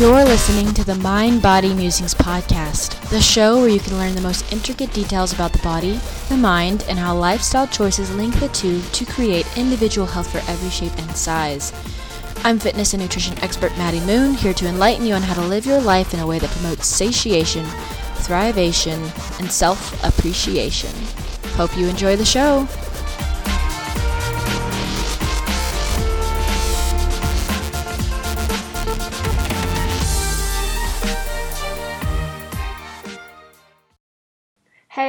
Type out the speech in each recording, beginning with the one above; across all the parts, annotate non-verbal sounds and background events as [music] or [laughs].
You're listening to the Mind Body Musings podcast, the show where you can learn the most intricate details about the body, the mind, and how lifestyle choices link the two to create individual health for every shape and size. I'm fitness and nutrition expert Maddie Moon, here to enlighten you on how to live your life in a way that promotes satiation, thrivation, and self appreciation. Hope you enjoy the show.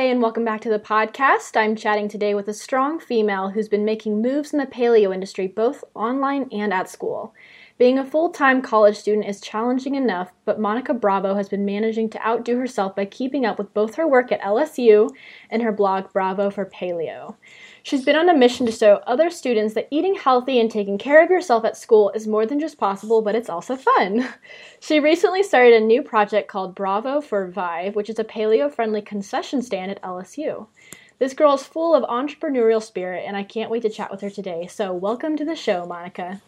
And welcome back to the podcast. I'm chatting today with a strong female who's been making moves in the paleo industry both online and at school. Being a full time college student is challenging enough, but Monica Bravo has been managing to outdo herself by keeping up with both her work at LSU and her blog Bravo for Paleo. She's been on a mission to show other students that eating healthy and taking care of yourself at school is more than just possible, but it's also fun. [laughs] She recently started a new project called Bravo for Vive, which is a paleo friendly concession stand at LSU. This girl is full of entrepreneurial spirit, and I can't wait to chat with her today. So, welcome to the show, Monica.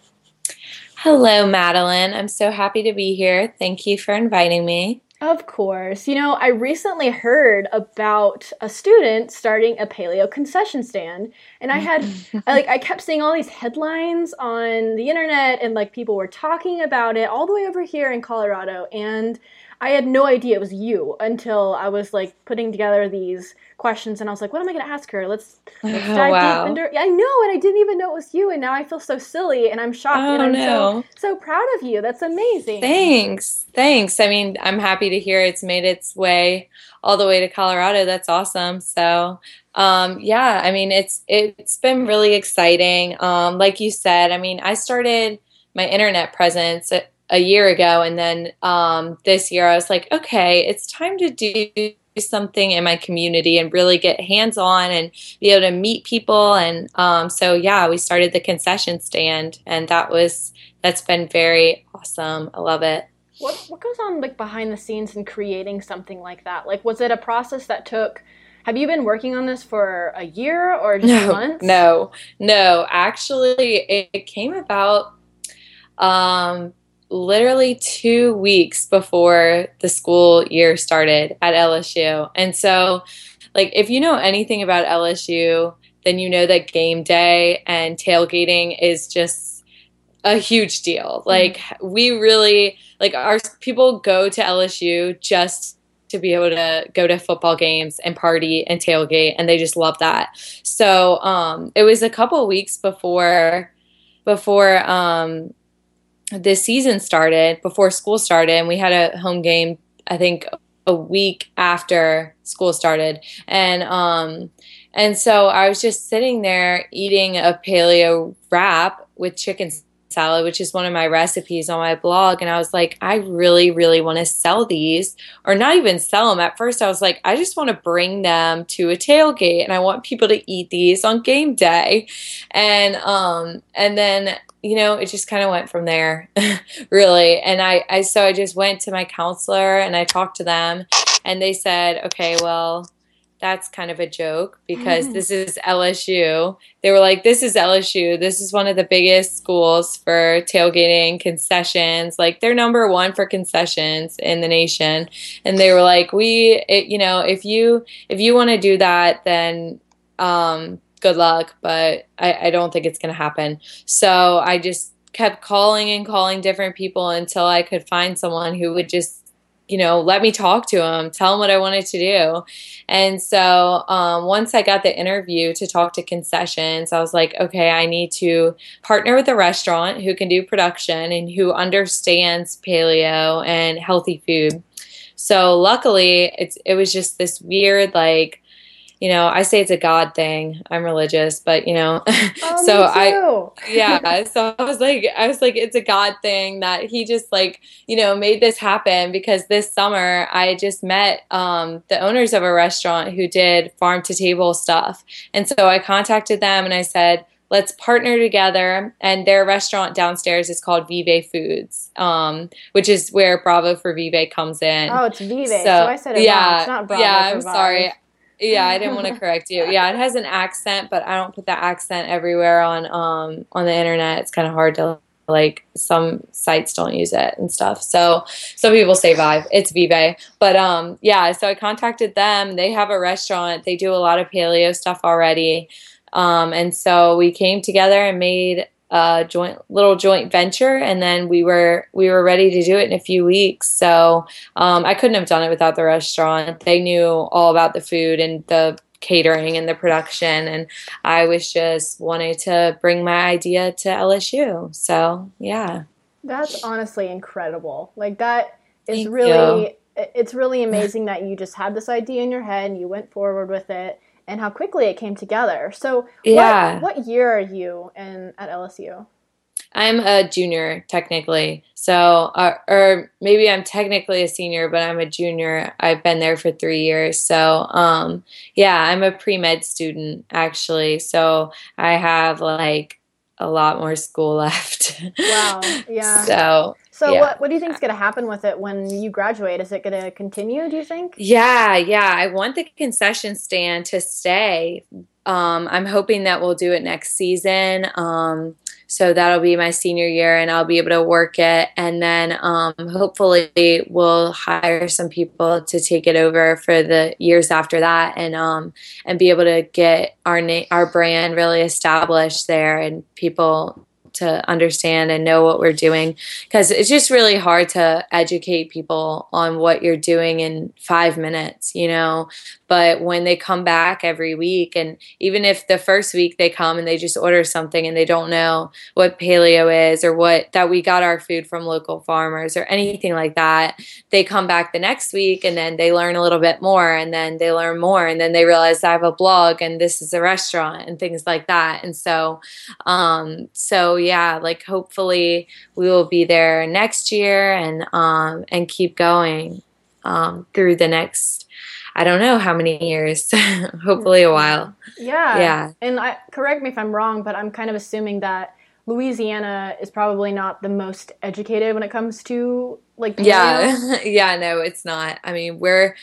Hello, Madeline. I'm so happy to be here. Thank you for inviting me. Of course. You know, I recently heard about a student starting a paleo concession stand, and I had I, [laughs] like I kept seeing all these headlines on the internet and like people were talking about it all the way over here in Colorado and I had no idea it was you until I was like putting together these questions and I was like, what am I going to ask her? Let's, [laughs] let's dive wow. deep into I know, and I didn't even know it was you, and now I feel so silly and I'm shocked. Oh, and I'm no. so, so proud of you. That's amazing. Thanks. Thanks. I mean, I'm happy to hear it's made its way all the way to Colorado. That's awesome. So, um, yeah, I mean, it's it's been really exciting. Um, like you said, I mean, I started my internet presence a year ago and then um, this year i was like okay it's time to do something in my community and really get hands on and be able to meet people and um, so yeah we started the concession stand and that was that's been very awesome i love it what what goes on like behind the scenes in creating something like that like was it a process that took have you been working on this for a year or just no, months? No, no. Actually, it, it came about um, literally two weeks before the school year started at LSU. And so, like, if you know anything about LSU, then you know that game day and tailgating is just a huge deal. Mm-hmm. Like, we really, like, our people go to LSU just to be able to go to football games and party and tailgate and they just love that so um, it was a couple weeks before before um, this season started, before school started, and we had a home game, I think a week after school started. And um and so I was just sitting there eating a paleo wrap with chicken salad, which is one of my recipes on my blog. And I was like, I really, really want to sell these, or not even sell them. At first, I was like, I just want to bring them to a tailgate, and I want people to eat these on game day. And um, and then you know, it just kind of went from there, [laughs] really. And I, I, so I just went to my counselor and I talked to them, and they said, okay, well, that's kind of a joke because this is LSU. They were like, this is LSU. This is one of the biggest schools for tailgating concessions. Like they're number one for concessions in the nation. And they were like, we, it, you know, if you if you want to do that, then um, good luck. But I, I don't think it's going to happen. So I just kept calling and calling different people until I could find someone who would just you know, let me talk to him, tell him what I wanted to do. And so um, once I got the interview to talk to concessions, I was like, okay, I need to partner with a restaurant who can do production and who understands paleo and healthy food. So luckily, it's it was just this weird like you know, I say it's a God thing. I'm religious, but you know, oh, [laughs] so I, yeah. [laughs] So I was like, I was like, it's a God thing that he just like, you know, made this happen because this summer I just met um, the owners of a restaurant who did farm to table stuff. And so I contacted them and I said, let's partner together. And their restaurant downstairs is called Vive Foods, um, which is where Bravo for Vive comes in. Oh, it's Vive. So, so I said it yeah, wrong. It's not Bravo. Yeah, I'm sorry. Yeah, I didn't want to [laughs] correct you. Yeah, it has an accent, but I don't put that accent everywhere on um on the internet. It's kind of hard to like some sites don't use it and stuff. So some people say Vive. It's Vive. But um yeah, so I contacted them. They have a restaurant. They do a lot of paleo stuff already. Um, and so we came together and made a joint little joint venture and then we were we were ready to do it in a few weeks. So um, i couldn't have done it without the restaurant. They knew all about the food and the catering and the production and i was just wanting to bring my idea to lsu so yeah. That's honestly incredible. Like that is Thank really you. it's really amazing that you just had this idea in your head and you went forward with it and how quickly it came together. So, yeah. what, what year are you in at LSU? I'm a junior technically. So, uh, or maybe I'm technically a senior, but I'm a junior. I've been there for three years. So, um, yeah, I'm a pre med student actually. So, I have like a lot more school [laughs] left. Wow. Yeah. so, so yeah. what what do you think is going to happen with it when you graduate? Is it going to continue? Do you think? Yeah, yeah. I want the concession stand to stay. Um, I'm hoping that we'll do it next season. Um, so that'll be my senior year, and I'll be able to work it. And then um, hopefully we'll hire some people to take it over for the years after that, and um, and be able to get our na- our brand really established there, and people to understand and know what we're doing because it's just really hard to educate people on what you're doing in five minutes, you know. But when they come back every week, and even if the first week they come and they just order something and they don't know what paleo is or what that we got our food from local farmers or anything like that, they come back the next week and then they learn a little bit more and then they learn more and then they realize I have a blog and this is a restaurant and things like that. And so, um, so yeah, like hopefully we will be there next year and um, and keep going um, through the next I don't know how many years. [laughs] hopefully a while. Yeah. Yeah. And I correct me if I'm wrong, but I'm kind of assuming that Louisiana is probably not the most educated when it comes to like Yeah. [laughs] yeah, no, it's not. I mean, we're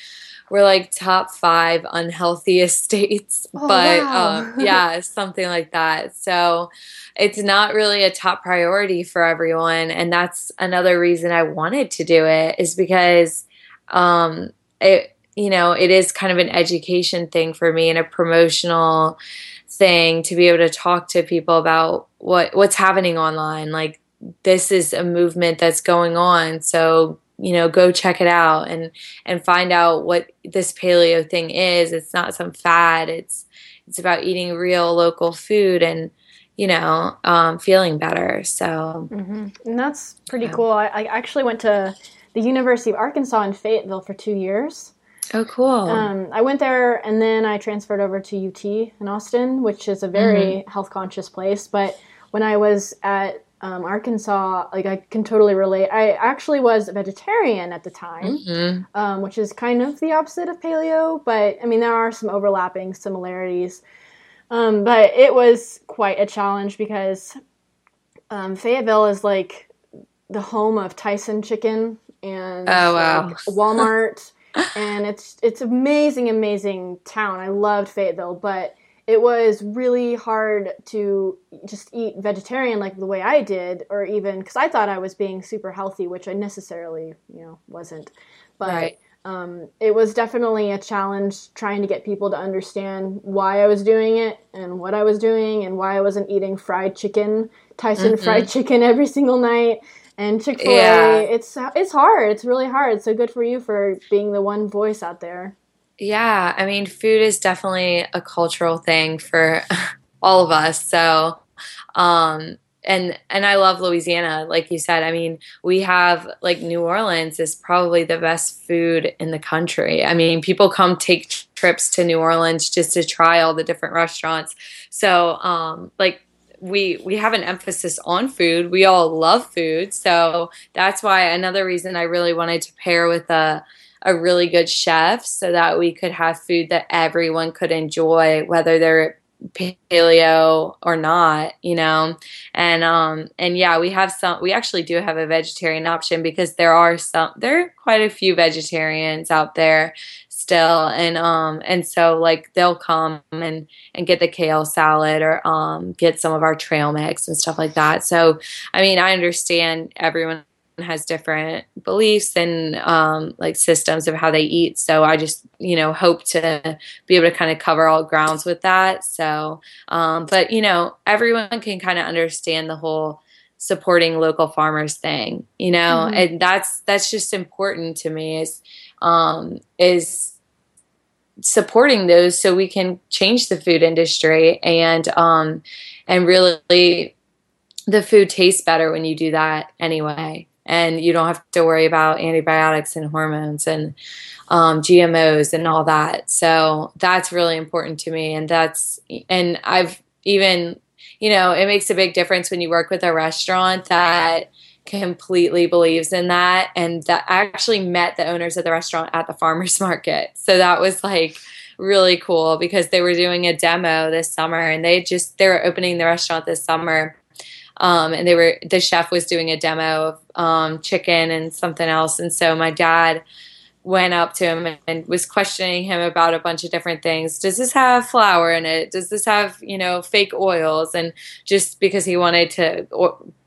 we're like top five unhealthiest [laughs] states, oh, but wow. um, yeah, something like that. So it's not really a top priority for everyone, and that's another reason I wanted to do it is because um, it you know it is kind of an education thing for me and a promotional thing to be able to talk to people about what what's happening online like this is a movement that's going on so you know go check it out and and find out what this paleo thing is. It's not some fad. It's it's about eating real local food and you know um, feeling better. So mm-hmm. and that's pretty yeah. cool. I, I, actually went to the university of arkansas in fayetteville for two years. Oh cool. Um, i went there and then i transferred over to ut in austin which is a very mm-hmm. health conscious place. But when i was at um, Arkansas, like I can totally relate. I actually was a vegetarian at the time, mm-hmm. um, which is kind of the opposite of paleo, but I mean, there are some overlapping similarities. Um, but it was quite a challenge because um, Fayetteville is like the home of Tyson Chicken and oh, wow. like, Walmart. [laughs] and it's it's amazing, amazing town. I loved Fayetteville, but it was really hard to just eat vegetarian like the way I did, or even because I thought I was being super healthy, which I necessarily, you know, wasn't. But right. um, it was definitely a challenge trying to get people to understand why I was doing it and what I was doing and why I wasn't eating fried chicken, Tyson mm-hmm. fried chicken every single night. And Chick Fil A, yeah. it's it's hard. It's really hard. So good for you for being the one voice out there. Yeah, I mean, food is definitely a cultural thing for [laughs] all of us. So, um, and and I love Louisiana, like you said. I mean, we have like New Orleans is probably the best food in the country. I mean, people come take trips to New Orleans just to try all the different restaurants. So, um, like we we have an emphasis on food. We all love food, so that's why another reason I really wanted to pair with a a really good chef so that we could have food that everyone could enjoy, whether they're paleo or not, you know. And um and yeah, we have some we actually do have a vegetarian option because there are some there are quite a few vegetarians out there still and um and so like they'll come and and get the kale salad or um get some of our trail mix and stuff like that. So I mean, I understand everyone has different beliefs and um, like systems of how they eat. So I just, you know, hope to be able to kind of cover all grounds with that. So, um, but you know, everyone can kind of understand the whole supporting local farmers thing, you know, mm-hmm. and that's that's just important to me is um, is supporting those so we can change the food industry and um, and really the food tastes better when you do that anyway and you don't have to worry about antibiotics and hormones and um, GMOs and all that. So that's really important to me, and that's and I've even you know it makes a big difference when you work with a restaurant that completely believes in that and that I actually met the owners of the restaurant at the farmers [laughs] market so that was like really cool because they were doing a demo this summer and they just they were opening the restaurant this summer um, and they were the chef was doing a demo of um, chicken and something else, and so my dad went up to him and was questioning him about a bunch of different things. Does this have flour in it? Does this have you know fake oils? And just because he wanted to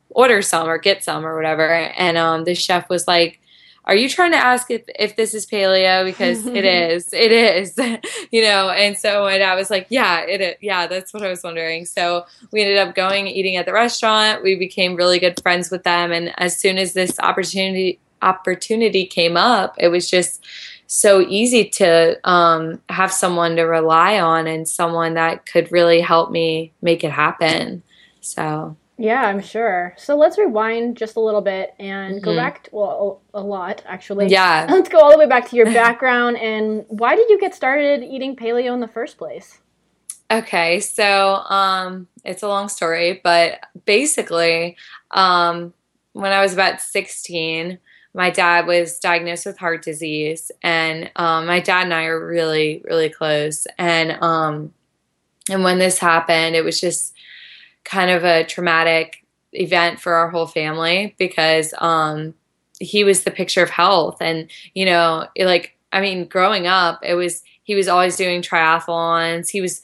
order some or get some or whatever, and um, the chef was like are you trying to ask if, if this is paleo? Because [laughs] it is it is [laughs] you know and so my dad was like yeah it is yeah that's what i was wondering. So we ended up going eating at the restaurant. We became really good friends with them. And as soon as this opportunity opportunity came up it was just so easy to um, have someone to rely on and someone that could really help me make it happen. So yeah, I'm sure. So let's rewind just a little bit and mm-hmm. go back to, well, a lot actually. Yeah. [laughs] Let's go all the way back to your background and why did you get started eating paleo in the first place? Okay, so um, it's a long story, but basically, um, when I was about 16, my dad was diagnosed with heart disease, and um, my dad and I are really, really close. And um, and when this happened, it was just kind of a traumatic event for our whole family because um, he was the picture of health. And, you know, it, like, I mean, growing up, it was, he was always doing triathlons. He was,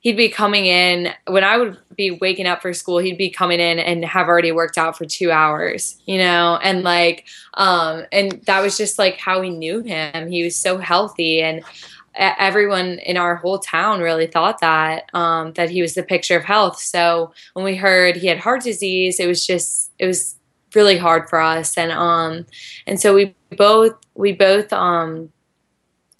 he'd be coming in when I would be waking up for school, he'd be coming in and have already worked out for two hours, you know, and like, um, and that was just like how we knew him. He was so healthy. And everyone in our whole town really thought that um, that he was the picture of health. So when we heard he had heart disease, it was just it was really hard for us, and um and so we both we both um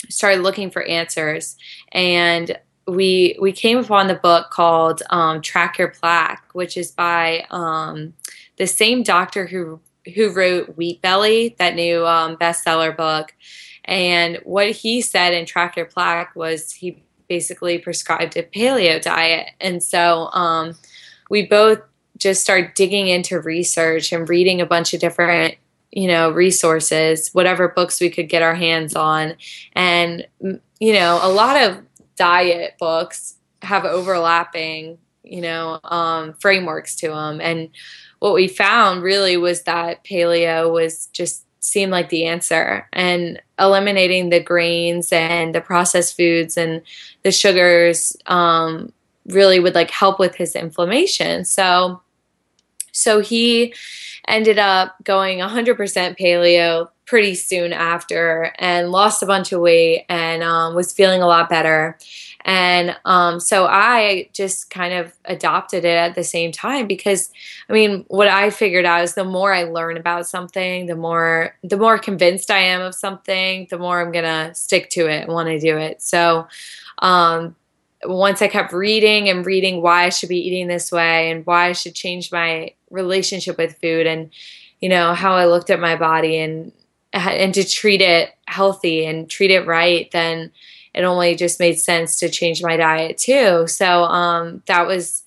started looking for answers, and we we came upon the book called um, Track Your Plaque, which is by um, the same doctor who who wrote Wheat Belly, that new um, bestseller book and what he said in Track Your Plaque was he basically prescribed a paleo diet. And so um, we both just start digging into research and reading a bunch of different you know resources whatever books we could get our hands on and you know a lot of diet books have overlapping you know um, frameworks to them and what we found really was that paleo was just seemed like the answer. And eliminating the grains and the processed foods and the sugars um, really would like help with his inflammation. So so he ended up going 100% paleo pretty soon after and lost a bunch of weight and um, was feeling a lot better and um, so I just kind of adopted it at the same time because I mean, what I figured out is the more I learn about something, the more the more convinced I am of something, the more I'm gonna stick to it and want to do it. So um, once I kept reading and reading why I should be eating this way and why I should change my relationship with food and you know how I looked at my body and and to treat it healthy and treat it right, then it only just made sense to change my diet too. So um, that was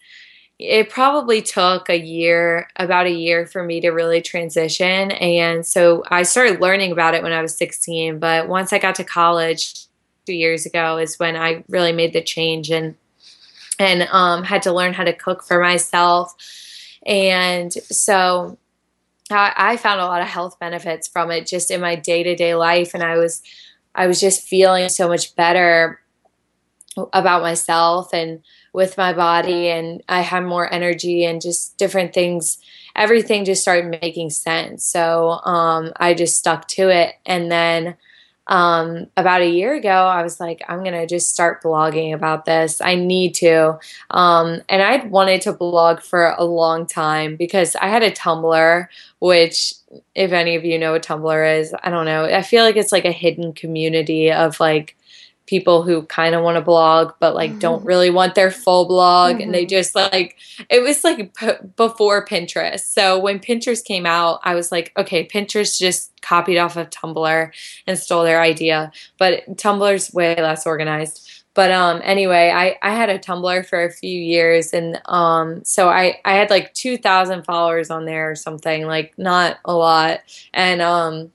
it probably took a year, about a year for me to really transition. And so I started learning about it when I was 16. But once I got to college two years ago is when I really made the change. And and um, had to learn how to cook for myself. And so I, I found a lot of health benefits from it just in my day to day life. And I was, I was just feeling so much better about myself and with my body and I had more energy and just different things. Everything just started making sense. So um, I just stuck to it. And then um, about a year ago, I was like, I'm going to just start blogging about this. I need to. Um, and I'd wanted to blog for a long time because I had a Tumblr, which, if any of you know what Tumblr is, I don't know. I feel like it's like a hidden community of like, people who kind of want to blog but like mm-hmm. don't really want their full blog mm-hmm. and they mm-hmm. just like it was like p- before Pinterest. So when Pinterest came out, I was like, okay, Pinterest just copied off of Tumblr and stole their idea, but Tumblr's way less organized. But um anyway, I I had a Tumblr for a few years and um so I I had like 2000 followers on there or something, like not a lot. And um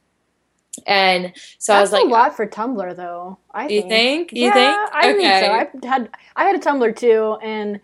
and so That's I was like, a lot for Tumblr, though. I you think? You yeah, think? I okay. think so. I had I had a Tumblr too, and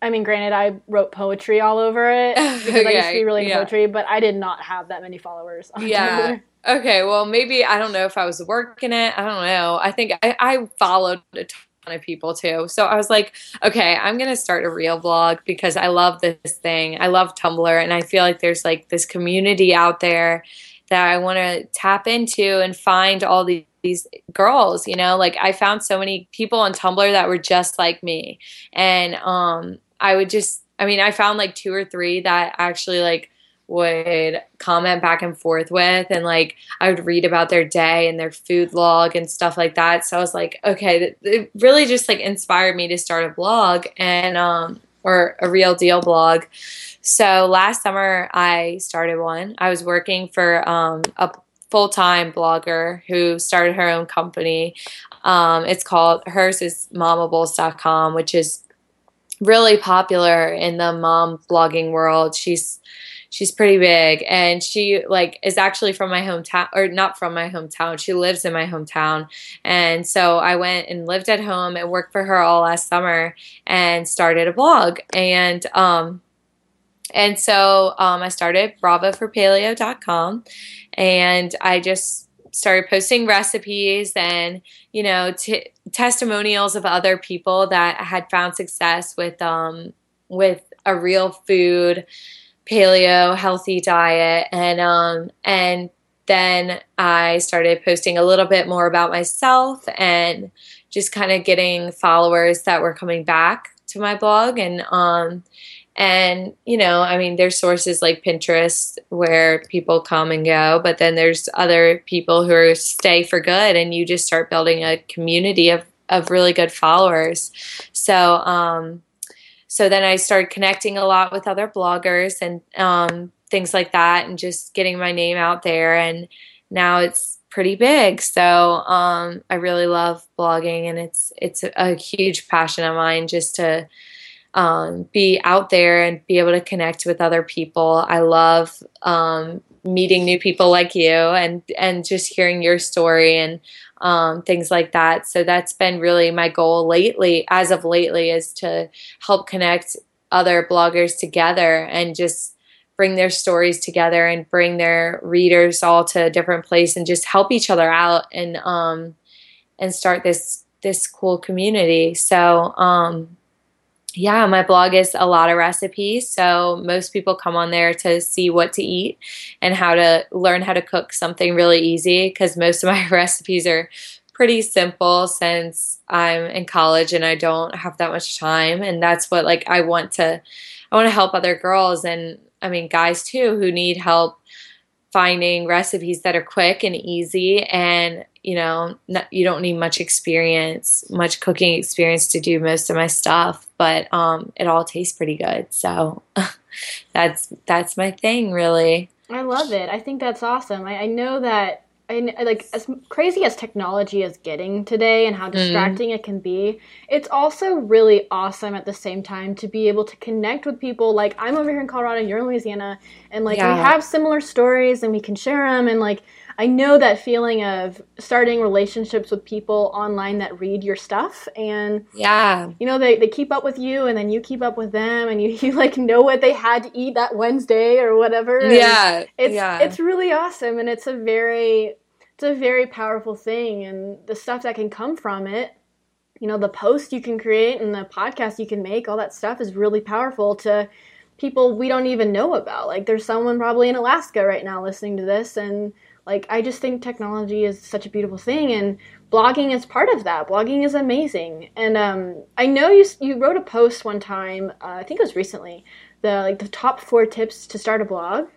I mean, granted, I wrote poetry all over it [laughs] because okay, I used to be really into yeah. poetry, but I did not have that many followers. yeah. Tumblr. Okay. Well, maybe I don't know if I was working it. I don't know. I think I, I followed a ton of people too. So I was like, okay, I'm gonna start a real vlog because I love this thing. I love Tumblr, and I feel like there's like this community out there that I want to tap into and find all these, these girls, you know, like I found so many people on Tumblr that were just like me. And um I would just I mean, I found like two or three that actually like would comment back and forth with and like I would read about their day and their food log and stuff like that. So I was like, okay, it really just like inspired me to start a blog and um or a real deal blog. So last summer I started one. I was working for um, a full time blogger who started her own company. Um, it's called hers is momables.com, which is really popular in the mom blogging world. She's she's pretty big and she like is actually from my hometown or not from my hometown she lives in my hometown and so i went and lived at home and worked for her all last summer and started a blog and um and so um, I started bravoforpaleo.com and I just started posting recipes and, you know, t- testimonials of other people that had found success with, um, with a real food, paleo, healthy diet. And, um, and then I started posting a little bit more about myself and just kind of getting followers that were coming back to my blog and, um, and, you know, I mean, there's sources like Pinterest where people come and go, but then there's other people who stay for good and you just start building a community of, of really good followers. So, um, so then I started connecting a lot with other bloggers and um, things like that and just getting my name out there. And now it's pretty big. So um, I really love blogging and it's, it's a huge passion of mine just to, um, be out there and be able to connect with other people. I love um, meeting new people like you and and just hearing your story and um, things like that. So that's been really my goal lately, as of lately, is to help connect other bloggers together and just bring their stories together and bring their readers all to a different place and just help each other out and um and start this this cool community. So um yeah, my blog is a lot of recipes. So most people come on there to see what to eat and how to learn how to cook something really easy because most of my [laughs] recipes are pretty simple since I'm in college and I don't have that much time and that's what like I want to I want to help other girls and I mean guys too who need help finding recipes that are quick and easy and you know not, you don't need much experience much cooking experience to do most of my stuff but um, it all tastes pretty good. So [laughs] that's that's my thing really. I love it. I think that's awesome. I, I know that and like as crazy as technology is getting today and how mm-hmm. distracting mm. it can be it's also really awesome at the same time to be able to connect with people like i'm over here in colorado you're in louisiana and like yeah. we have similar stories and we can share them and like I know that feeling of starting relationships with people online that read your stuff and yeah, you know they, they keep up with you and then you keep up with them and you, [laughs] you like know what they had to eat that Wednesday or whatever. Yeah, it's yeah. it's really awesome and it's a very it's a very powerful thing and the stuff that can come from it you know the post you can create and the podcast you can make all that stuff is really powerful to people we don't even know about like there's someone probably in alaska right now listening to this and like i just think technology is such a beautiful thing and blogging is part of that blogging is amazing and um, i know you, you wrote a post one time uh, i think it was recently the like the top four tips to start a blog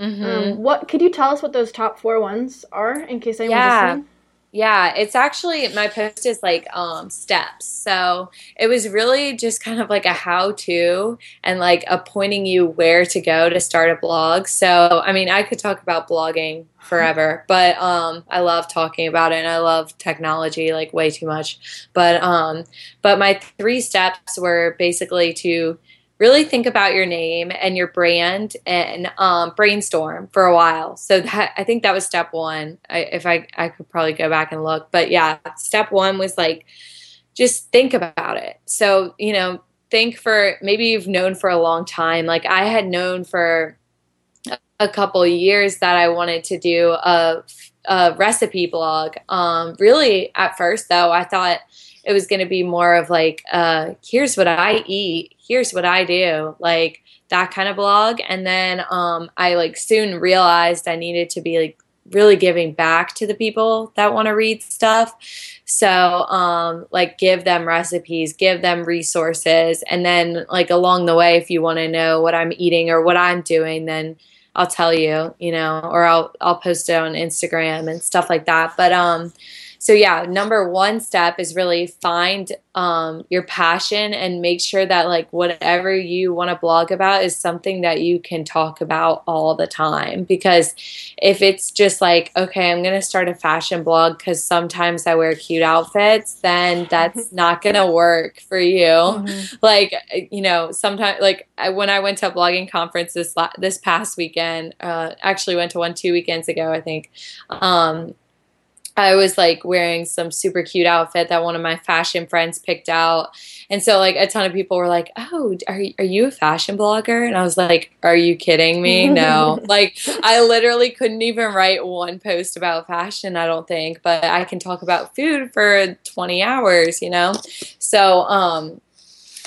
Mm-hmm. um, what could you tell us what those top four ones are in case anyone's Yeah. listening Yeah, it's actually my post is like um steps. So it was really just kind of like a how to and like a pointing you where to go to start a blog. So I mean I could talk about blogging forever, but um I love talking about it and I love technology like way too much. But um but my three steps were basically to really think about your name and your brand and um, brainstorm for a while. So that I think that was step one. I, if I I could probably go back and look, but yeah, step one was like just think about it. So you know, think for maybe you've known for a long time. Like I had known for a couple years that I wanted to do a, a recipe blog. Um, really, at first though, I thought it was going to be more of like, uh, here's what I eat, here's what I do, like that kind of blog. And then um, I like soon realized I needed to be like really giving back to the people that want to read stuff. So, um, like, give them recipes, give them resources, and then like along the way, if you want to know what I'm eating or what I'm doing, then I'll tell you, you know, or I'll I'll post it on Instagram and stuff like that. But um so yeah, number one step is really find um, your passion and make sure that like whatever you want to blog about is something that you can talk about all the time. Because if it's just like, okay, I'm gonna start a fashion blog because sometimes I wear cute outfits, then that's [laughs] not gonna work for you. Mm-hmm. Like you know, sometimes like I, when I went to a blogging conference this la- this past weekend, uh, actually went to one two weekends ago, I think. Um, I was like wearing some super cute outfit that one of my fashion friends picked out. And so like a ton of people were like, "Oh, are are you a fashion blogger?" And I was like, "Are you kidding me? No." [laughs] like I literally couldn't even write one post about fashion, I don't think, but I can talk about food for 20 hours, you know? So, um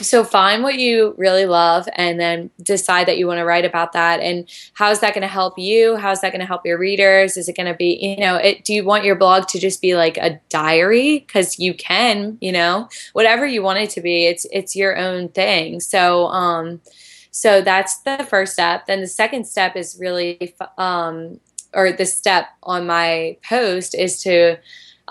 so find what you really love and then decide that you want to write about that. And how's that going to help you? How's that going to help your readers? Is it going to be you know it, do you want your blog to just be like a diary? Because you can you know whatever you want it to be it's it's your own thing. So um so that's the first step. Then the second step is really um or the step on my post is to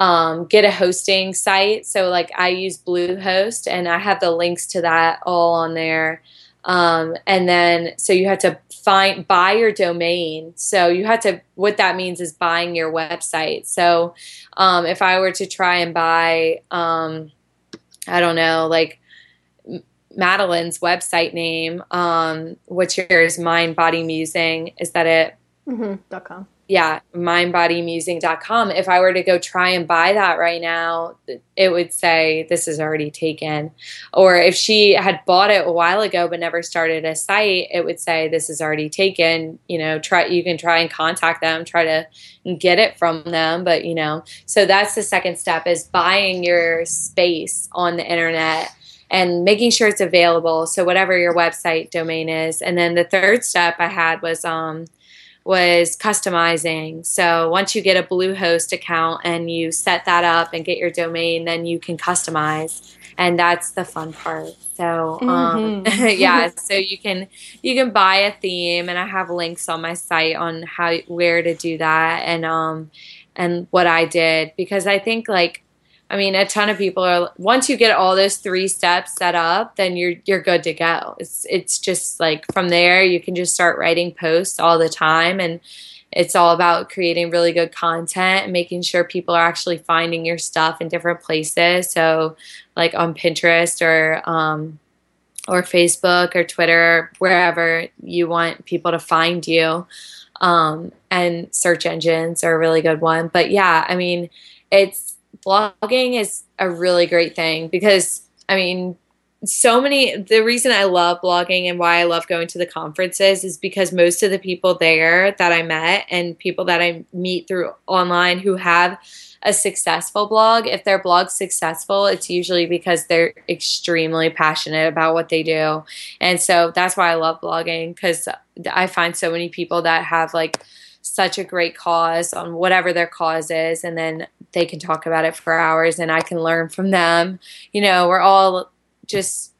um, get a hosting site. So like I use Bluehost and I have the links to that all on there. Um, and then so you have to find buy your domain. So you have to what that means is buying your website. So um, if I were to try and buy, um, I don't know, like Madeline's website name, um, what's yours? Mind Body Musing. Is that it? Mm-hmm. Dot com yeah, mindbodymusing.com. If I were to go try and buy that right now, it would say this is already taken. Or if she had bought it a while ago but never started a site, it would say this is already taken. You know, try you can try and contact them, try to get it from them, but you know, so that's the second step is buying your space on the internet and making sure it's available. So whatever your website domain is. And then the third step I had was um was customizing. So once you get a Bluehost account and you set that up and get your domain, then you can customize, and that's the fun part. So um, mm-hmm. [laughs] yeah, so you can you can buy a theme, and I have links on my site on how where to do that and um and what I did because I think like I mean, a ton of people are once you get all those three steps set up, then you're you're good to go. It's it's just like from there you can just start writing posts all the time and it's all about creating really good content and making sure people are actually finding your stuff in different places. So like on Pinterest or um or Facebook or Twitter, wherever you want people to find you. Um, and search engines are a really good one. But yeah, I mean, it's blogging is a really great thing because I mean, so many the reason I love blogging and why I love going to the conferences is because most of the people there that I met and people that I meet through online who have a successful blog, if their blog's successful, it's usually because they're extremely passionate about what they do. And so that's why I love blogging because I find so many people that have like such a great cause on whatever their cause is and then they can talk about it for hours and I can learn from them. You know, we're all just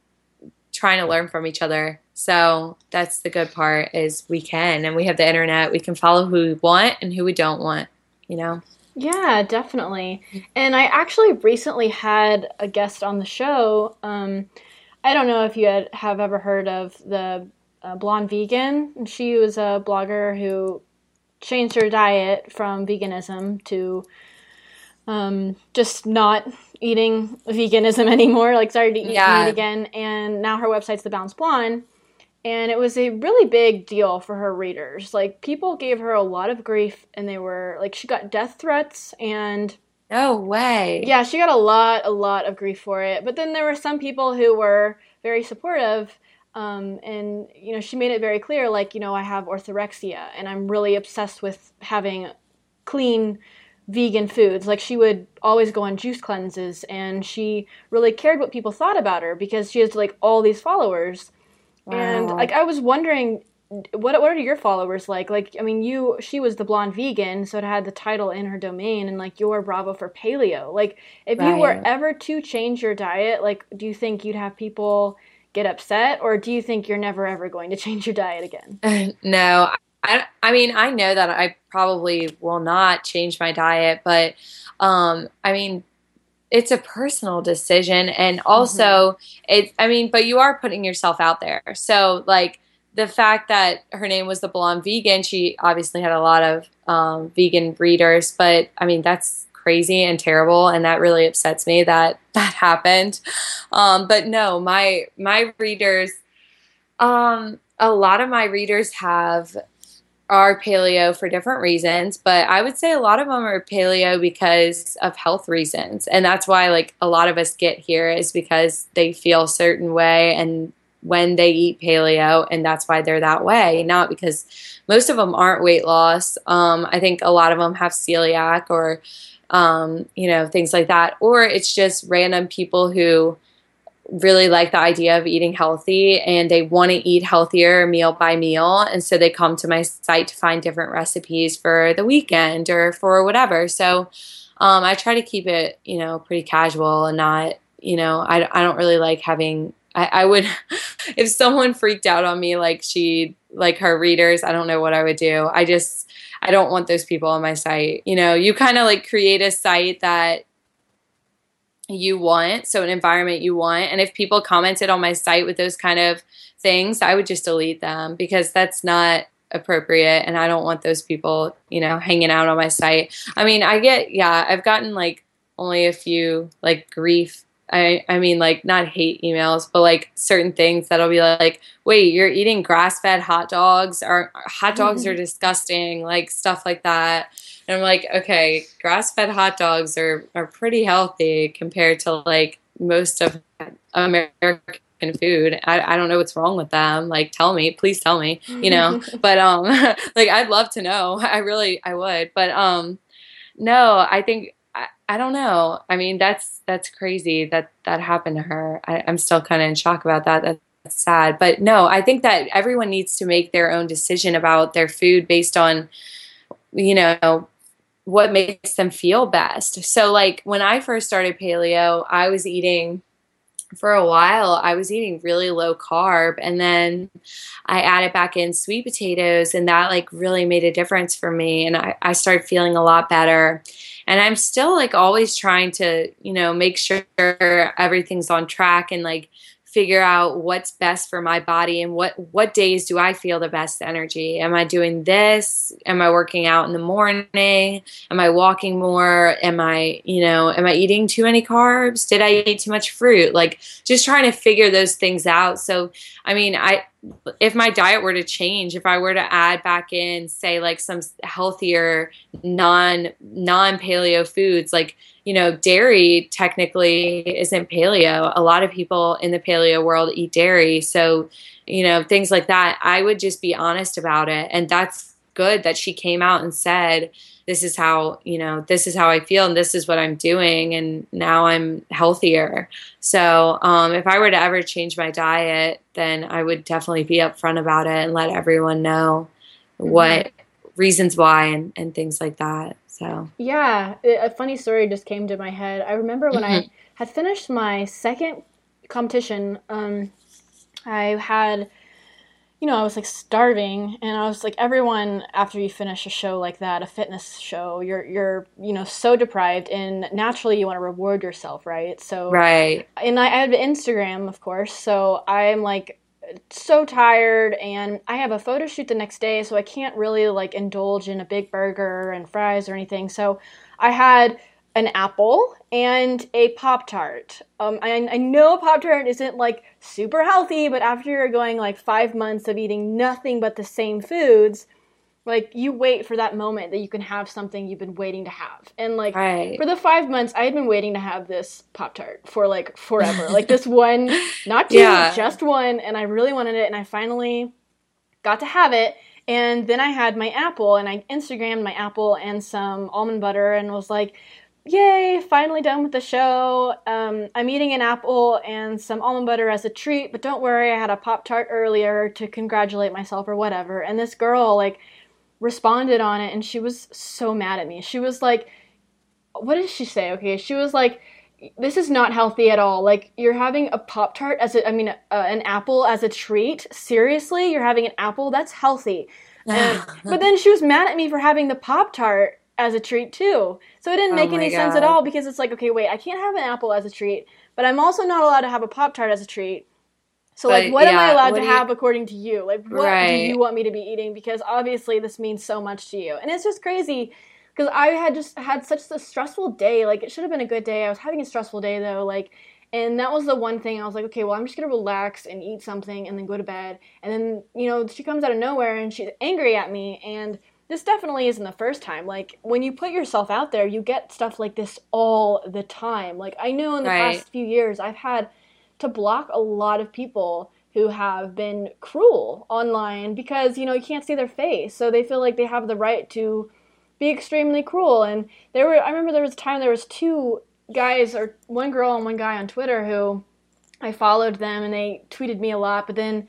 trying to learn from each other. So that's the good part is we can and we have the internet. We can follow who we want and who we don't want, you know. Yeah, definitely. And I actually recently had a guest on the show. Um, I don't know if you had, have ever heard of the uh, Blonde Vegan. She was a blogger who changed her diet from veganism to um, just not eating veganism [laughs] anymore, like started to eat yeah. meat again. And now her website's The Balanced Blonde. And it was a really big deal for her readers. Like, people gave her a lot of grief, and they were like, she got death threats and. No way. Yeah, she got a lot, a lot of grief for it. But then there were some people who were very supportive. Um, and, you know, she made it very clear, like, you know, I have orthorexia and I'm really obsessed with having clean vegan foods. Like she would always go on juice cleanses and she really cared what people thought about her because she has like all these followers. Wow. And like I was wondering what what are your followers like? Like I mean you she was the blonde vegan, so it had the title in her domain and like you're Bravo for paleo. Like if right. you were ever to change your diet, like do you think you'd have people get upset or do you think you're never ever going to change your diet again? [laughs] no, I, I mean, I know that I probably will not change my diet, but um, I mean, it's a personal decision. And also, mm-hmm. it, I mean, but you are putting yourself out there. So, like, the fact that her name was the blonde vegan, she obviously had a lot of um, vegan readers, but I mean, that's crazy and terrible. And that really upsets me that [laughs] that happened. Um, but no, my, my readers, um, a lot of my readers have are paleo for different reasons, but I would say a lot of them are paleo because of health reasons. And that's why like a lot of us get here is because they feel a certain way and when they eat paleo and that's why they're that way, not because most of them aren't weight loss. Um, I think a lot of them have celiac or um, you know, things like that or it's just random people who really like the idea of eating healthy and they want to eat healthier meal by meal. And so they come to my site to find different recipes for the weekend or for whatever. So um, I try to keep it, you know, pretty casual and not, you know, I, I don't really like having, I, I would, [laughs] if someone freaked out on me like she, like her readers, I don't know what I would do. I just, I don't want those people on my site. You know, you kind of like create a site that you want, so an environment you want. And if people commented on my site with those kind of things, I would just delete them because that's not appropriate and I don't want those people, you know, hanging out on my site. I mean, I get yeah, I've gotten like only a few like grief I, I mean like not hate emails but like certain things that'll be like wait you're eating grass-fed hot dogs or hot dogs are disgusting like stuff like that and I'm like, okay, grass fed hot dogs are, are pretty healthy compared to like most of American food. I, I don't know what's wrong with them. Like, tell me, please tell me, you know. [laughs] but um, [laughs] like, I'd love to know. [laughs] I really, I would. But um, no, I think I, I don't know. I mean, that's that's crazy that that happened to her. I, I'm still kind of in shock about that. That's sad. But no, I think that everyone needs to make their own decision about their food based on, you know, what makes them feel best. So, like when I first started paleo, I was eating for a while, I was eating really low carb, and then I added back in sweet potatoes, and that like really made a difference for me. And I, I started feeling a lot better. And I'm still like always trying to, you know, make sure everything's on track and like figure out what's best for my body and what what days do I feel the best energy. Am I doing this? Am I working out in the morning? Am I walking more? Am I, you know, am I eating too many carbs? Did I eat too much fruit? Like just trying to figure those things out. So, I mean, I if my diet were to change, if I were to add back in, say, like some healthier non non paleo foods, like you know, dairy technically isn't paleo. A lot of people in the paleo world eat dairy, so you know things like that. I would just be honest about it, and that's good that she came out and said, "This is how you know, this is how I feel, and this is what I'm doing, and now I'm healthier." So, um, if I were to ever change my diet, then I would definitely be upfront about it and let everyone know what mm-hmm. reasons why and, and things like that. So, yeah, a funny story just came to my head. I remember when mm-hmm. I had finished my second competition, um, I had you know, I was like starving and I was like everyone after you finish a show like that, a fitness show, you're you're, you know, so deprived and naturally you want to reward yourself, right? So Right. And I, I have Instagram, of course, so I'm like so tired and I have a photo shoot the next day, so I can't really like indulge in a big burger and fries or anything. So I had an apple and a Pop Tart. Um, I, I know Pop Tart isn't like super healthy, but after you're going like five months of eating nothing but the same foods, like you wait for that moment that you can have something you've been waiting to have. And like right. for the five months, I had been waiting to have this Pop Tart for like forever. like this one, [laughs] not two, yeah. just one. And I really wanted it. And I finally got to have it. And then I had my apple and I Instagrammed my apple and some almond butter and was like, yay, finally done with the show. Um, I'm eating an apple and some almond butter as a treat, but don't worry, I had a Pop Tart earlier to congratulate myself or whatever. And this girl, like, responded on it and she was so mad at me. She was like, what did she say? Okay, she was like, this is not healthy at all. Like, you're having a Pop Tart as a, I mean, uh, an apple as a treat. Seriously? You're having an apple? That's healthy. And, but then she was mad at me for having the Pop Tart as a treat too. So it didn't oh make oh any God. sense at all because it's like, okay, wait, I can't have an apple as a treat, but I'm also not allowed to have a Pop Tart as a treat. So but, like, what yeah, am I allowed to you, have according to you? Like, what right. do you want me to be eating? Because obviously this means so much to you, and it's just crazy because I had just had such a stressful day. Like, it should have been a good day. I was having a stressful day though. Like, and that was the one thing I was like, okay, well, I'm just gonna relax and eat something and then go to bed. And then you know she comes out of nowhere and she's angry at me and this definitely isn't the first time. Like when you put yourself out there, you get stuff like this all the time. Like I know in the right. past few years, I've had to block a lot of people who have been cruel online because you know you can't see their face, so they feel like they have the right to be extremely cruel. And there were, I remember there was a time there was two guys or one girl and one guy on Twitter who I followed them and they tweeted me a lot, but then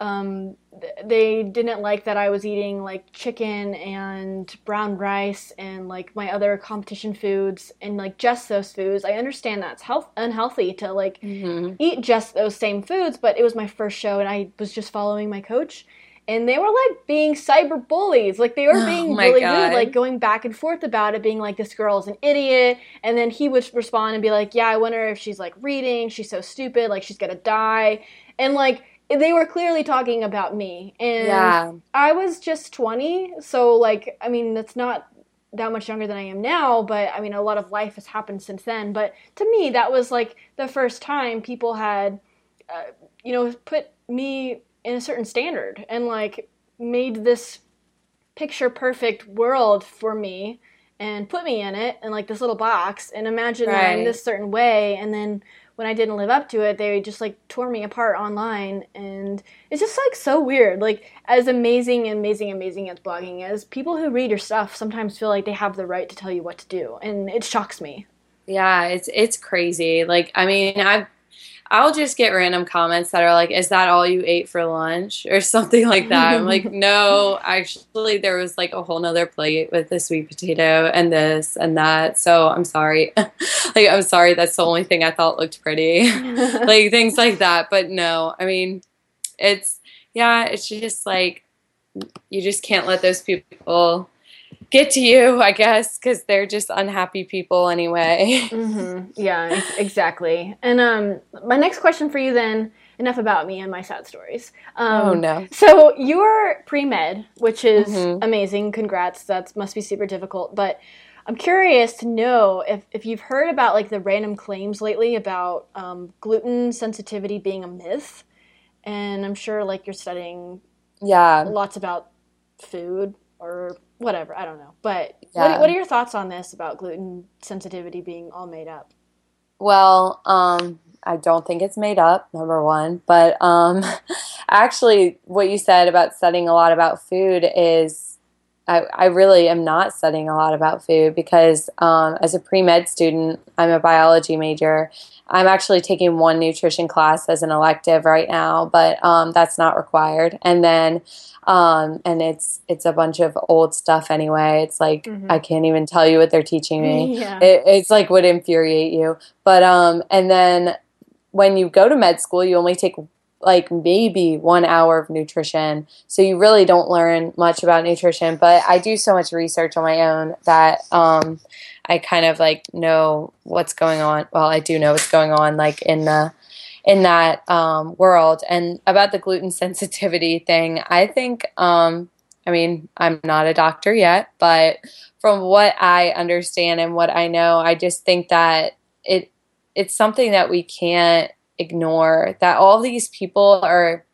um, they didn't like that I was eating like chicken and brown rice and like my other competition foods and like just those foods. I understand that's health unhealthy to like mm-hmm. eat just those same foods, but it was my first show and I was just following my coach and they were like being cyber bullies. Like they were oh being oh really God. rude, like going back and forth about it, being like, this girl is an idiot. And then he would respond and be like, yeah, I wonder if she's like reading. She's so stupid. Like she's going to die. And like, they were clearly talking about me and yeah. i was just 20 so like i mean that's not that much younger than i am now but i mean a lot of life has happened since then but to me that was like the first time people had uh, you know put me in a certain standard and like made this picture perfect world for me and put me in it in like this little box and imagine right. that I'm this certain way and then when I didn't live up to it, they just like tore me apart online. And it's just like so weird. Like, as amazing, amazing, amazing as blogging is, people who read your stuff sometimes feel like they have the right to tell you what to do. And it shocks me. Yeah, it's it's crazy. Like, I mean, I've I'll just get random comments that are like, "Is that all you ate for lunch?" or something like that. I'm like, [laughs] "No, actually, there was like a whole nother plate with the sweet potato and this and that." So I'm sorry. [laughs] like, I'm sorry. That's the only thing I thought looked pretty. [laughs] like things like that. But no, I mean, it's yeah, it's just like you just can't let those people get to you, I guess, because they're just unhappy people anyway. [laughs] Mm-hmm. Yeah, exactly. And um, my next question for you then. Enough about me and my sad stories. Um, oh no! So you're pre med, which is mm-hmm. amazing. Congrats. That must be super difficult. But I'm curious to know if, if you've heard about like the random claims lately about um, gluten sensitivity being a myth and I'm sure like you're studying Yeah. lots about food or whatever. I don't know. But Yeah. what, what are your thoughts on this about gluten sensitivity being all made up? Well, um, I don't think it's made up, number one. But um, [laughs] actually, what you said about studying a lot about food is, I, I really am not studying a lot about food because um, as a pre med student, I'm a biology major. I'm actually taking one nutrition class as an elective right now, but um, that's not required. And then, um, and it's it's a bunch of old stuff anyway. It's like Mhm. I can't even tell you what they're teaching me [laughs] yeah. it, it's like would infuriate you but um and then when you go to med school you only take like maybe one hour of nutrition so you really don't learn much about nutrition but i do so much research on my own that um i kind of like know what's going on well i do know what's going on like in the in that um, world and about the gluten [laughs] sensitivity thing i think um i mean i'm not a doctor yet but from what I understand and what I know, I just think that it it's something that we can't ignore. That all these people are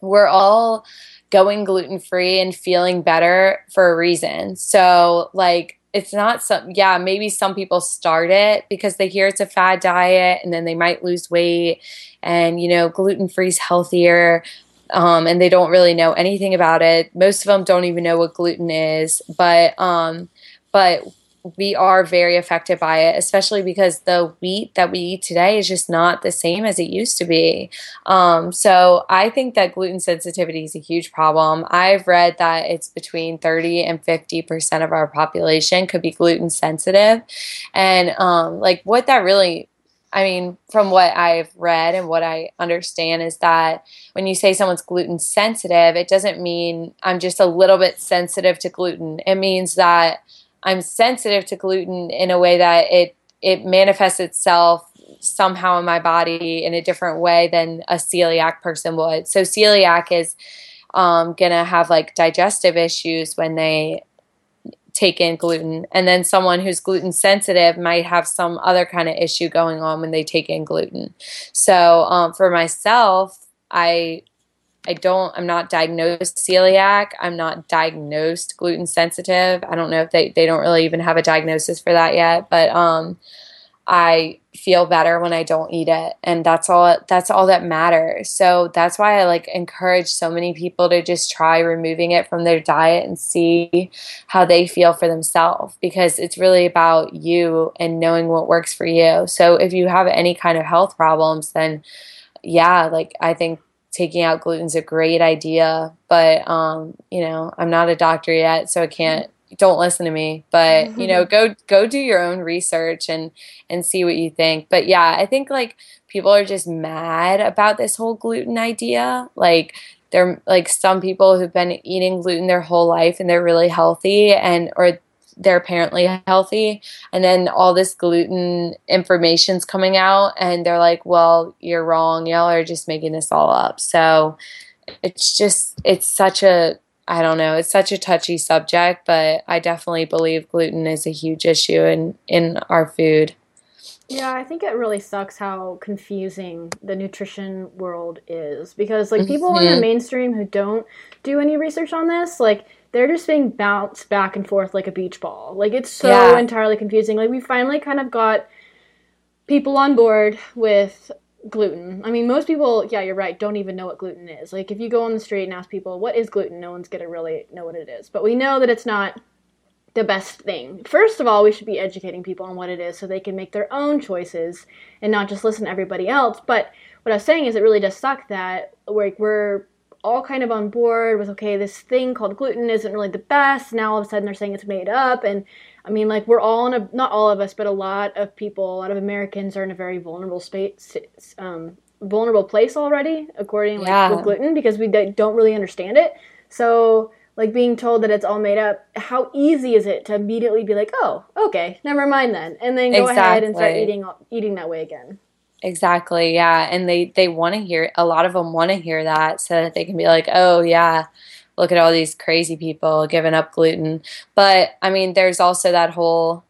we're all going gluten free and feeling better for a reason. So like it's not some yeah, maybe some people start it because they hear it's a fad diet and then they might lose weight and you know gluten free is healthier um, and they don't really know anything about it. Most of them don't even know what gluten is, but um, but we are very affected by it, especially because the wheat that we eat today is just not the same as it used to be. Um, so I think that gluten sensitivity is a huge problem. I've read that it's between 30 and 50% of our population could be gluten sensitive. And um, like what that really I mean, from what I've read and what I understand is that when you say someone's gluten sensitive, it doesn't mean I'm just a little bit sensitive to gluten. It means that I'm sensitive to gluten in a way that it it manifests itself somehow in my body in a different way than a celiac person would. So celiac is um, gonna have like digestive issues when they take in gluten and then someone who's gluten sensitive might have some other kind of issue going on when they take in gluten so um, for myself i i don't i'm not diagnosed celiac i'm not diagnosed gluten sensitive i don't know if they they don't really even have a diagnosis for that yet but um I feel better when I don't eat it and that's all that's all that matters. So that's why I like encourage so many people to just try removing it from their diet and see how they feel for themselves because it's really about you and knowing what works for you. So if you have any kind of health problems then yeah, like I think taking out gluten's a great idea, but um, you know, I'm not a doctor yet, so I can't don't listen to me but you know go go do your own research and and see what you think. But yeah i think like people are just mad about this whole gluten idea. Like they're like some people who've been eating gluten their whole life and they're really healthy and or they're apparently healthy and then all this gluten information's coming out and they're like well you're wrong y'all are just making this all up so it's just it's such a I don't know. It's such a touchy subject, but I definitely believe gluten is a huge issue in in our food. Yeah, I think it really sucks how confusing the nutrition world is because like people in the Mhm. mainstream who don't do any research on this, like they're just being bounced back and forth like a beach ball. Like it's so Yeah. entirely confusing. Like we finally kind of got people on board with gluten. I mean, most people, yeah, you're right, don't even know what gluten is. Like if you go on the street and ask people, "What is gluten?" no one's going to really know what it is. But we know that it's not the best thing. First of all, we should be educating people on what it is so they can make their own choices and not just listen to everybody else. But what I was saying is it really does suck that we're, we're all kind of on board with okay, this thing called gluten isn't really the best. Now all of a sudden they're saying it's made up and I mean like we're all in a not all of us, but a lot of people, a lot of Americans are in a very vulnerable space um, vulnerable place already according like Yeah. with gluten because we don't really understand it. So like being told that it's all made up, how easy is it to immediately be like, oh, okay, never mind then, and then go ahead and start eating eating that way again. Exactly. Yeah, and they they want to hear a lot of them want to hear that so that they can be like, "Oh yeah, look at all these crazy people giving up gluten." But I mean, there's also that whole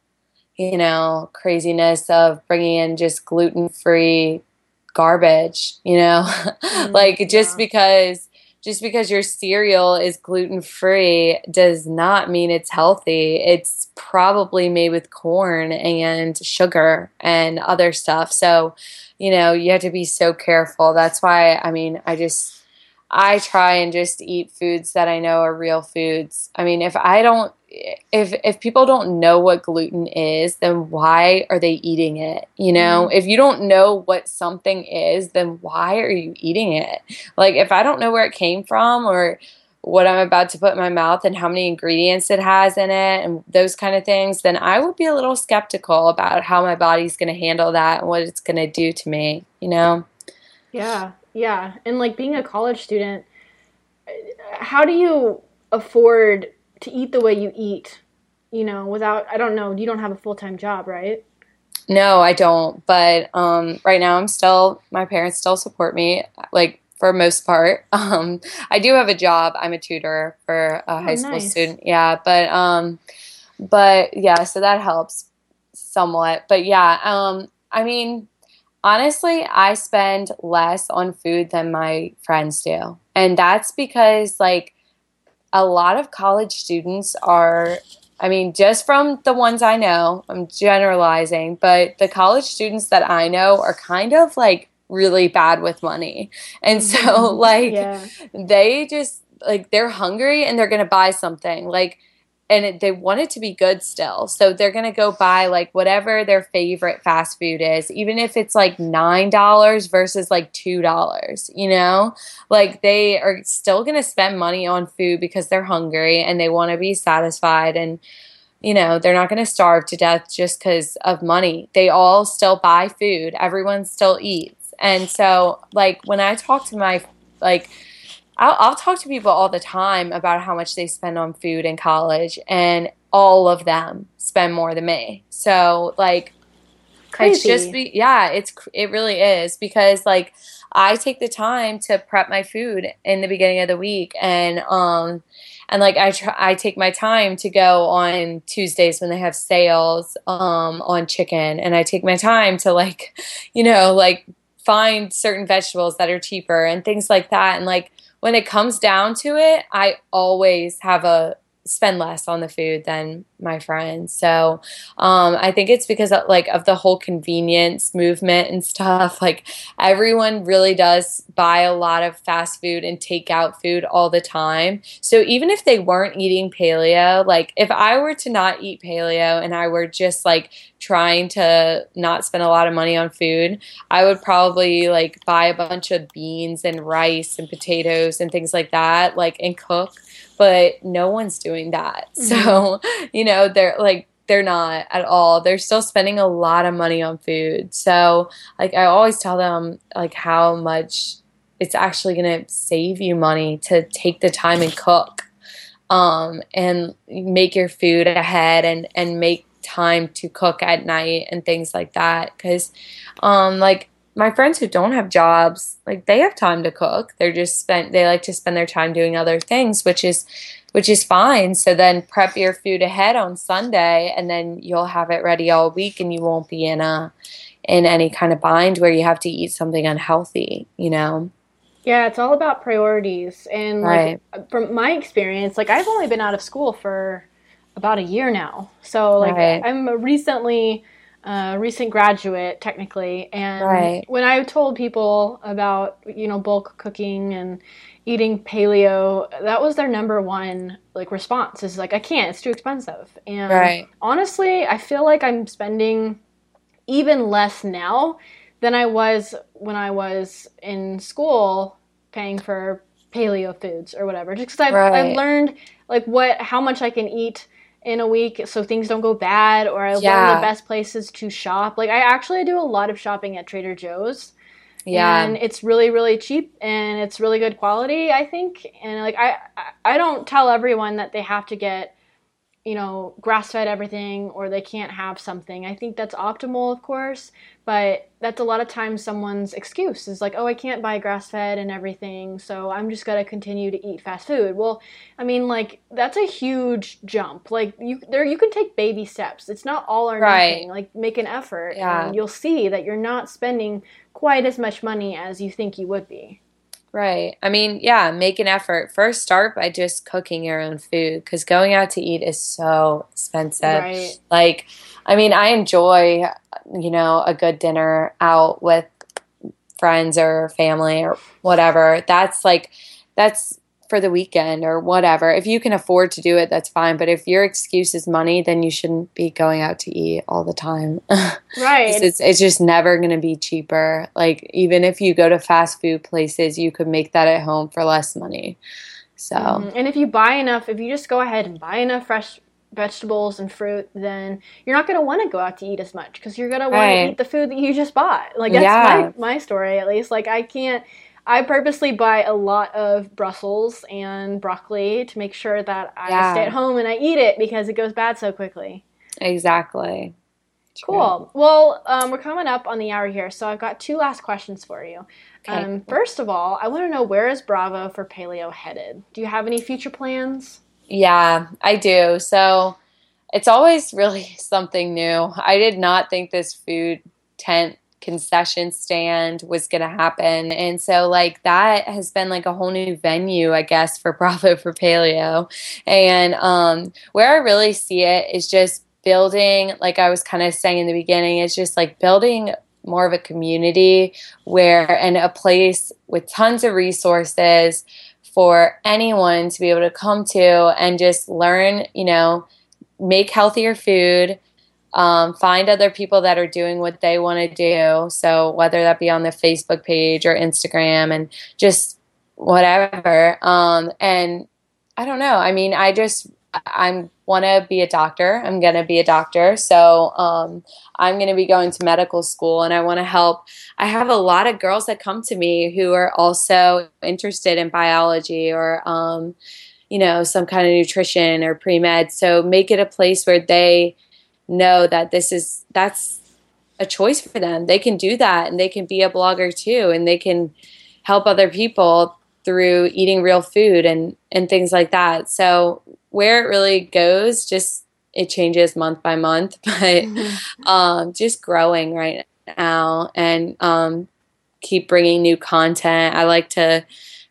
you know, craziness of bringing in just gluten-free garbage, you know? [laughs] Mm, like just yeah. because just because your cereal is gluten free does not mean it's healthy. It's probably made with corn and sugar and other stuff. So, you know, you have to be so careful. That's why, I mean, I just, I try and just eat foods that I know are real foods. I mean, if I don't, if if people don't know what gluten is, then why are they eating it? You know, mm-hmm. if you don't know what something is, then why are you eating it? Like if I don't know where it came from or what I'm about to put in my mouth and how many ingredients it has in it and those kind of things, then I would be a little skeptical about how my body's going to handle that and what it's going to do to me, you know? Yeah. Yeah. And like being a college student, how do you afford to eat the way you eat, you know, without I don't know, you don't have a full-time job, right? No, I don't. But um, right now, I'm still my parents still support me, like for most part. [laughs] Um, I do have a job. I'm a tutor for a oh, high school nice. student. Yeah, but um, but yeah, so that helps somewhat. But yeah, um, I mean, honestly, I spend less on food than my friends do, and that's because like a lot of college students are I mean, just from the ones I know, I'm generalizing, but the college students that I know are kind of like really bad with money. And so, mm-hmm. [laughs] like, yeah. they just like they're hungry and they're going to buy something. Like, and it, they want it to be good still. So they're going to go buy like whatever their favorite fast food is, even if it's like $9 versus like $2, you know? Like they are still going to spend money on food because they're hungry and they want to be satisfied and you know, they're not going to starve to death just cuz of money. They all still buy food. Everyone still eats. And so like when I talk to my like I'll, I'll talk to people all the time about how much they spend on food in college, and all of them spend more than me. So like, Crazy. it's just be yeah, it's it really is because like I take the time to prep my food in the beginning of the week, and um, and like I try, I take my time to go on Tuesdays when they have sales um on chicken, and I take my time to like, [laughs] you know, like find certain vegetables that are cheaper and things like that, and like when it comes down to it, I always have a spend less on the food than my friends. So um, I think it's because of, like of the whole convenience movement and stuff. [laughs] Like everyone really does buy a lot of fast food and takeout food all the time. So even if they weren't eating paleo, like if I were to not eat paleo and I were just like trying to not spend a lot of money on food, I would probably like buy a bunch of beans and rice and potatoes and things like that, like and cook but no one's doing that. Mm-hmm. So, [laughs] you know, they're like, they're not at all. They're still spending a lot of money on food. So, like, I always tell them, like, how much it's actually going to save you money to take the time and cook um, and make your food ahead and, and make time to cook at night and things like that. Because, um, like, my friends who don't have jobs, like they have time to cook. They're just spent they like to spend their time doing other things, which is which is fine. So then prep your food ahead on Sunday and then you'll have it ready all week and you won't be in a in any kind of bind where you have to eat something unhealthy, you know. Yeah, it's all about priorities. And like right. from my experience, like I've only been out of school for about a year now. So like right. I'm recently a recent graduate technically and right. when i told people about you know bulk cooking and eating paleo that was their number one like response is like i can't it's too expensive and right. honestly i feel like i'm spending even less now than i was when i was in school paying for paleo foods or whatever just because I've, right. I've learned like what how much i can eat in a week so things don't go bad or I yeah. learn the best places to shop. Like I actually do a lot of shopping at Trader Joe's. Yeah. And it's really really cheap and it's really good quality, I think. And like I I don't tell everyone that they have to get you know, grass fed everything or they can't have something. I think that's optimal, of course, but that's a lot of times someone's excuse is like, oh, I can't buy grass fed and everything, so I'm just to continue to eat fast food. Well, I mean, like, that's a huge jump. Like, you there, you can take baby steps. It's not all or Right. nothing. Like, make an effort, Yeah. and you'll see that you're not spending quite as much money as you think you would be. Right. I mean, yeah, make an effort. First, start by just cooking your own food because going out to eat is so expensive. Right. Like, I mean, I enjoy, you know, a good dinner out with friends or family or whatever. That's like, that's for the weekend or whatever. If you can afford to do it, that's fine. But if your excuse is money, then you shouldn't be going out to eat all the time. [laughs] Right. It's, it's, just never going to be cheaper. Like, even if you go to fast food places, you could make that at home for less money. So, Mhm. And if you buy enough, if you just go ahead and buy enough fresh vegetables and fruit, then you're not going to want to go out to eat as much because you're going to want Right. to eat the food that you just bought. Like that's Yeah. my my story at least. Like I can't. I purposely buy a lot of Brussels and broccoli to make sure that I Yeah. stay at home and I eat it because it goes bad so quickly. exactly. Cool. Well, um, we're coming up on the hour here, so I've got two last questions for you. Okay. Um, first of all, I want to know where is Bravo for Paleo headed? Do you have any future plans? Yeah, I do. So it's always really [laughs] something new. I did not think this food tent concession stand was going to happen. And so, like, that has been like a whole new venue, I guess, for [laughs] Bravo for Paleo. And um, where I really see it is just building, like I was kind of saying in the beginning, it's just like building more of a community where and a place with tons of resources for anyone to be able to come to and just learn, you know, make healthier food, um, find other people that are doing what they want to do. So whether that be on the Facebook page or Instagram and just whatever. Um, and I don't know. I mean, I just I'm want to be a doctor. I'm going to be a doctor. So um, I'm going to be going to medical school and I want to help. I have a lot of girls that come to me who are also interested in biology or, um, you know, some kind of nutrition or pre med. So make it a place where they know that this is, that's a choice for them. They can do that and they can be a blogger too and they can help other people through eating real food and and things like that. So where it really goes, just it changes month by month, [laughs] but um, just growing right now and um, keep bringing new content. I like to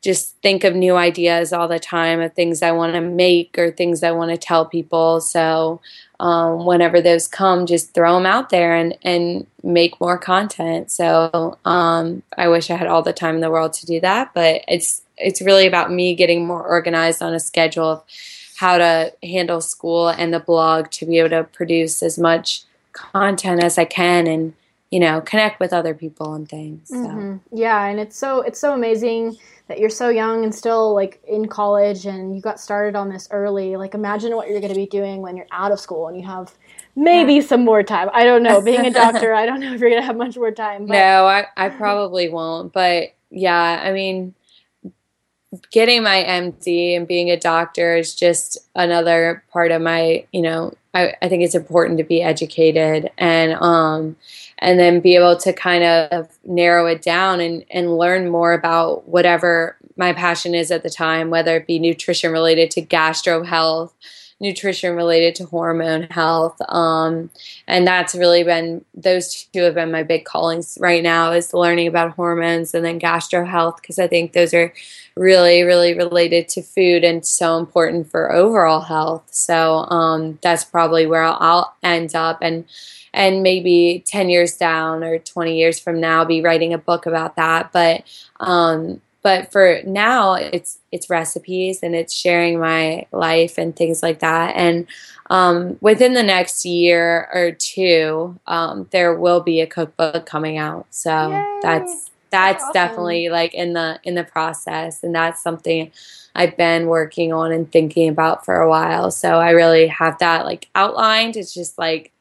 just think of new ideas all the time of things I want to make or things I want to tell people. So um, whenever those come, just throw them out there and, and make more content. So um, I wish I had all the time in the world to do that, but it's it's really about me getting more organized on a schedule of how to handle school and the blog to be able to produce as much content as I can and you know connect with other people and things. So. Mhm. Yeah, and it's so it's so amazing that you're so young and still like in college and you got started on this early. Like imagine what you're going to be doing when you're out of school and you have maybe some more time. I don't know. Being a [laughs] doctor, I don't know if you're going to have much more time. But No, I, I [laughs] probably won't. But yeah, I mean, getting my MD and being a doctor is just another part of my, you know, I, I think it's important to be educated and, um, and then be able to kind of narrow it down and, and learn more about whatever my passion is at the time, whether it be nutrition related to gastro health, nutrition related to hormone health. Um, and that's really been, those two have been my big callings right now is learning about hormones and then gastro health, because I think those are really, really related to food and so important for overall health. So um, that's probably where I'll, I'll end up. And, and maybe 10 years down or 20 years from now be writing a book about that. But um, but for now it's it's recipes and it's sharing my life and things like that. And um, within the next year or two um, there will be a cookbook coming out. So Yay. that's that's awesome. definitely like in the in the process. And that's something I've been working on and thinking about for a while. So I really have that like outlined. It's just like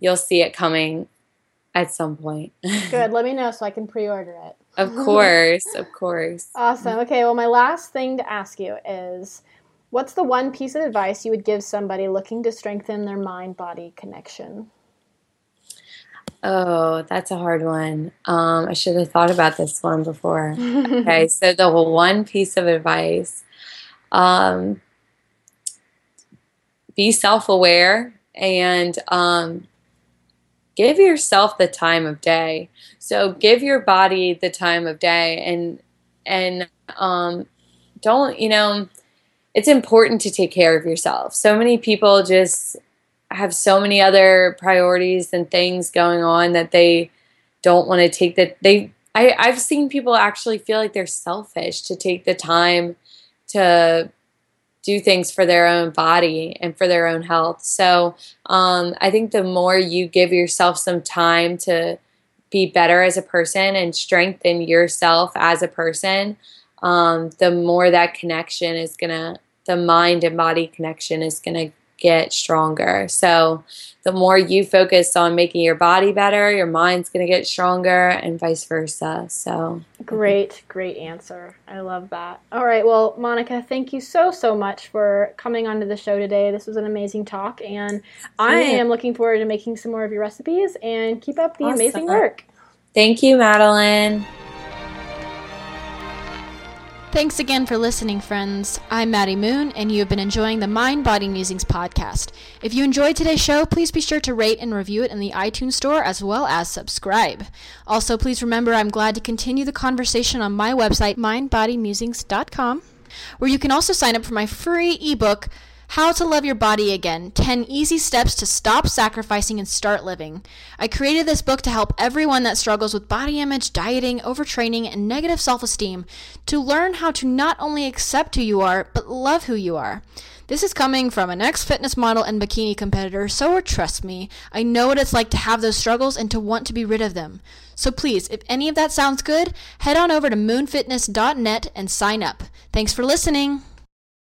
you'll see it coming at some point. good. Let me [laughs] know so I can pre-order it. of [laughs] course, of course. Awesome. Okay, well, my last thing to ask you is What's the one piece of advice you would give somebody looking to strengthen their mind body connection? Oh, that's a hard one. Um, I should have thought about this one before. [laughs] okay, so the one piece of advice um, be self aware and um, give yourself the time of day. So give your body the time of day and and um, don't you know it's important to take care of yourself. So many people just have so many other priorities and things going on that they don't want to take that they I, I've seen people actually feel like they're selfish to take the time to do things for their own body and for their own health. So um, I think the more you give yourself some time to be better as a person and strengthen yourself as a person, um, the more that connection is gonna, the mind and body connection is gonna get stronger. So the more you focus on making your body better, your mind's going to get stronger and vice versa. So great, great answer. I love that. All right. Well, Monica, thank you so, so much for coming onto the show today. This was an amazing talk, and I am looking forward to making some more of your recipes and keep up the awesome. amazing work. Thank you, Madeline. Thanks again for listening, friends. I'm Maddie Moon, and you have been enjoying the Mind Body Musings podcast. If you enjoyed today's show, please be sure to rate and review it in the iTunes Store as well as subscribe. Also, please remember I'm glad to continue the conversation on my website, mindbodymusings.com, where you can also sign up for my free ebook. How to Love Your Body Again 10 Easy Steps to Stop Sacrificing and Start Living. I created this book to help everyone that struggles with body image, dieting, overtraining, and negative self esteem to learn how to not only accept who you are, but love who you are. This is coming from an ex fitness model and bikini competitor, so trust me, I know what it's like to have those struggles and to want to be rid of them. So please, if any of that sounds good, head on over to moonfitness.net and sign up. Thanks for listening.